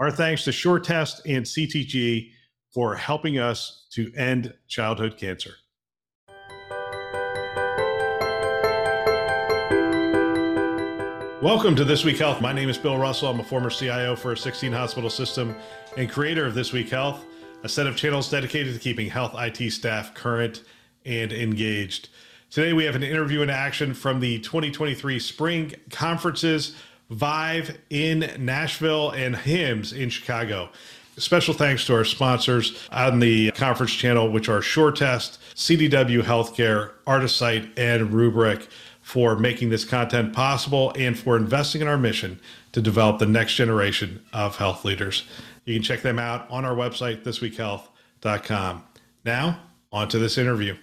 Our thanks to SureTest and CTG for helping us to end childhood cancer. Welcome to This Week Health. My name is Bill Russell. I'm a former CIO for a 16 hospital system and creator of This Week Health, a set of channels dedicated to keeping health IT staff current and engaged. Today, we have an interview in action from the 2023 spring conferences Vive in Nashville and HIMSS in Chicago. Special thanks to our sponsors on the conference channel, which are SureTest, CDW Healthcare, Artisight, and Rubrik, for making this content possible and for investing in our mission to develop the next generation of health leaders. You can check them out on our website, thisweekhealth.com. Now, on to this interview.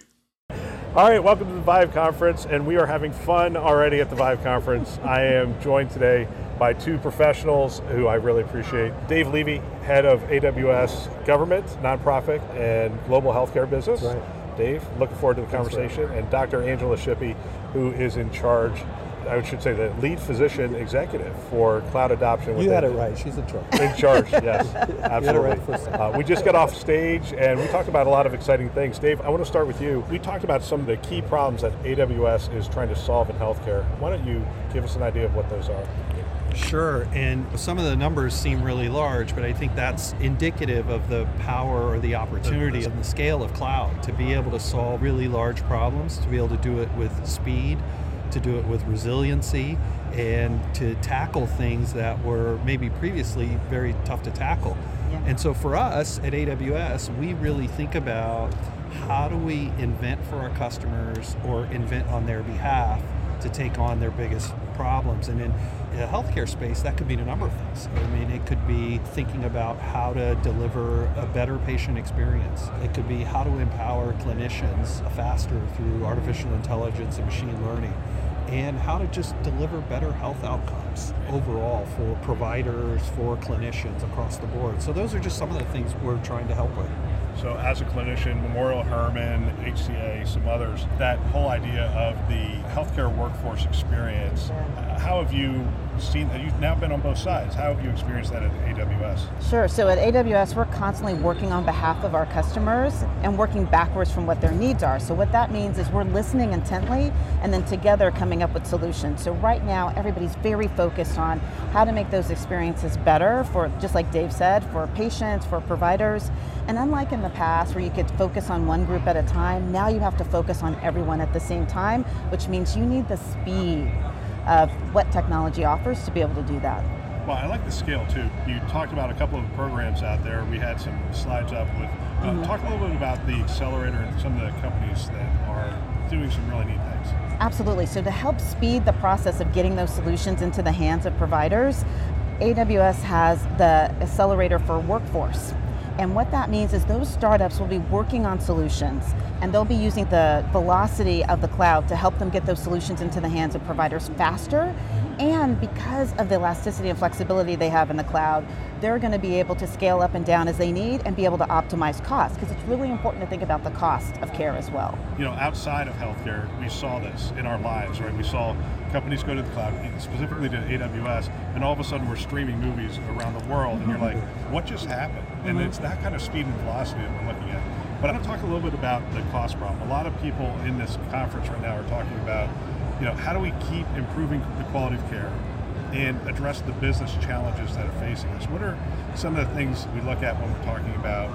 All right, welcome to the Vive Conference, and we are having fun already at the Vive Conference. I am joined today by two professionals who I really appreciate. Dave Levy, head of AWS Government, Nonprofit, and Global Healthcare Business. Right. Dave, looking forward to the conversation. right. And Dr. Angela Shippy, who is in charge, I should say, the lead physician executive for cloud adoption. You had it right. She's in charge. in charge, yes, You had it absolutely. right the first time. Uh, we just got off stage and we talked about a lot of exciting things. Dave, I want to start with you. We talked about some of the key problems that AWS is trying to solve in healthcare. Why don't you give us an idea of what those are? Sure, and some of the numbers seem really large, but I think that's indicative of the power or the opportunity and the scale of cloud to be able to solve really large problems, to be able to do it with speed, to do it with resiliency, and to tackle things that were maybe previously very tough to tackle. Yeah. And so for us at AWS, we really think about how do we invent for our customers or invent on their behalf to take on their biggest problems. And in the healthcare space, that could mean a number of things. I mean, it could be thinking about how to deliver a better patient experience. It could be how to empower clinicians faster through artificial intelligence and machine learning. And how to just deliver better health outcomes overall for providers, for clinicians across the board. So, those are just some of the things we're trying to help with. So, as a clinician, Memorial Hermann, HCA, some others, that whole idea of the healthcare workforce experience, uh, how have you seen that? You've now been on both sides. How have you experienced that at AWS? Sure. So at AWS, we're constantly working on behalf of our customers and working backwards from what their needs are. So what that means is we're listening intently and then together coming up with solutions. So right now, everybody's very focused on how to make those experiences better for, just like Dave said, for patients, for providers. And unlike in the past where you could focus on one group at a time, now you have to focus on everyone at the same time, which means you need the speed of what technology offers to be able to do that. Well, I like the scale too. You talked about a couple of programs out there. We had some slides up with. Uh, Talk a little bit about the accelerator and some of the companies that are doing some really neat things. Absolutely. So to help speed the process of getting those solutions into the hands of providers, AWS has the accelerator for workforce. And what that means is those startups will be working on solutions and they'll be using the velocity of the cloud to help them get those solutions into the hands of providers faster. And because of the elasticity and flexibility they have in the cloud, they're going to be able to scale up and down as they need and be able to optimize costs because it's really important to think about the cost of care as well. You know, outside of healthcare, we saw this in our lives, right? We saw companies go to the cloud, specifically to AWS, and all of a sudden we're streaming movies around the world, and you're like, what just happened? And mm-hmm. it's that kind of speed and velocity that we're looking at. But I want to talk a little bit about the cost problem. A lot of people in this conference right now are talking about, you know, how do we keep improving the quality of care and address the business challenges that are facing us? What are some of the things we look at when we're talking about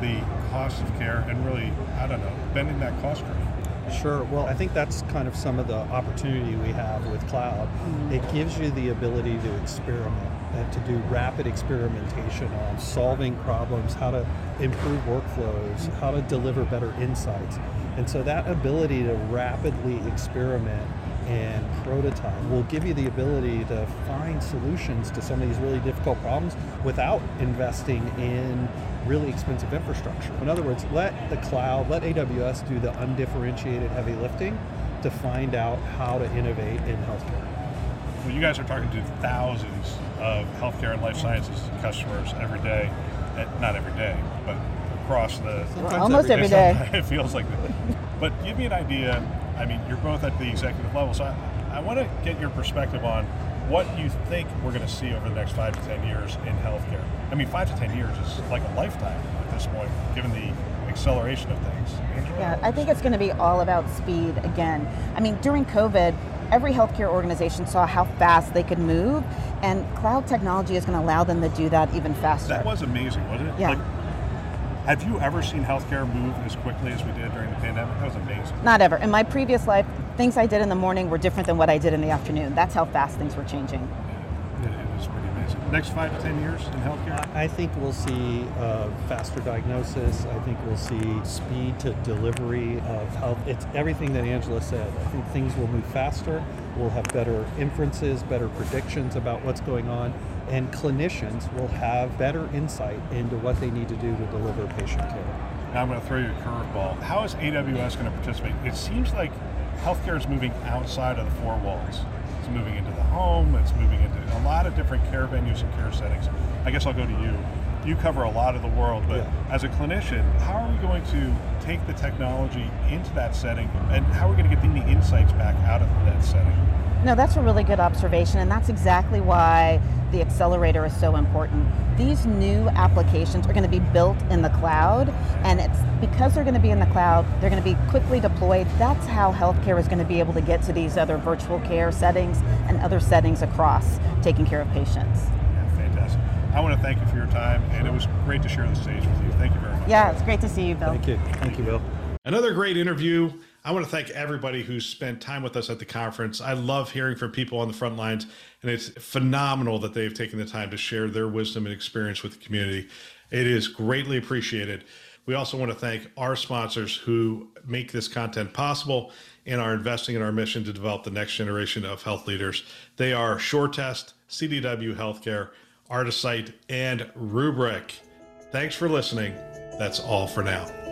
the cost of care and really, I don't know, bending that cost curve? Sure. Well, I think that's kind of some of the opportunity we have with cloud. Mm-hmm. It gives you the ability to experiment and to do rapid experimentation on solving problems, how to improve workflows, how to deliver better insights. And so that ability to rapidly experiment and prototype will give you the ability to find solutions to some of these really difficult problems without investing in really expensive infrastructure. In other words, let the cloud, let AWS do the undifferentiated heavy lifting to find out how to innovate in healthcare. Well, you guys are talking to thousands of healthcare and life sciences customers every day. Eh, not every day, but across the almost every day. it feels like that. But give me an idea. I mean, you're both at the executive level, so I, I want to get your perspective on what you think we're going to see over the next five to ten years in healthcare. I mean, five to ten years is like a lifetime at this point, given the acceleration of things. Yeah, I think it's going to be all about speed again. I mean, during COVID, every healthcare organization saw how fast they could move, and cloud technology is going to allow them to do that even faster. That was amazing, wasn't it? Yeah. Like, have you ever seen healthcare move as quickly as we did during the pandemic? That was amazing. Not ever. In my previous life, things I did in the morning were different than what I did in the afternoon. That's how fast things were changing. It, it was pretty amazing. Next five to ten years in healthcare? I think we'll see uh, faster diagnosis. I think we'll see speed to delivery of health. It's everything that Angela said. I think things will move faster. We'll have better inferences, better predictions about what's going on, and clinicians will have better insight into what they need to do to deliver patient care. Now I'm going to throw you a curveball. How is AWS going to participate? It seems like healthcare is moving outside of the four walls. It's moving into the home. It's moving into a lot of different care venues and care settings. I guess I'll go to you. You cover a lot of the world, but Yeah. as a clinician, how are we going to take the technology into that setting, and how are we going to get the insights back out of that setting? No, that's a really good observation, and that's exactly why the accelerator is so important. These new applications are going to be built in the cloud, and it's because they're going to be in the cloud, they're going to be quickly deployed. That's how healthcare is going to be able to get to these other virtual care settings and other settings across taking care of patients. Yeah, fantastic. I want to thank you for your time, and it was great to share the stage with you. Thank you very much. Yeah, it's great to see you, Bill. Thank you. Thank you, Bill. Another great interview. I want to thank everybody who spent time with us at the conference. I love hearing from people on the front lines, and it's phenomenal that they've taken the time to share their wisdom and experience with the community. It is greatly appreciated. We also want to thank our sponsors who make this content possible and are investing in our mission to develop the next generation of health leaders. They are SureTest, CDW Healthcare, Artisight, and Rubrik. Thanks for listening. That's all for now.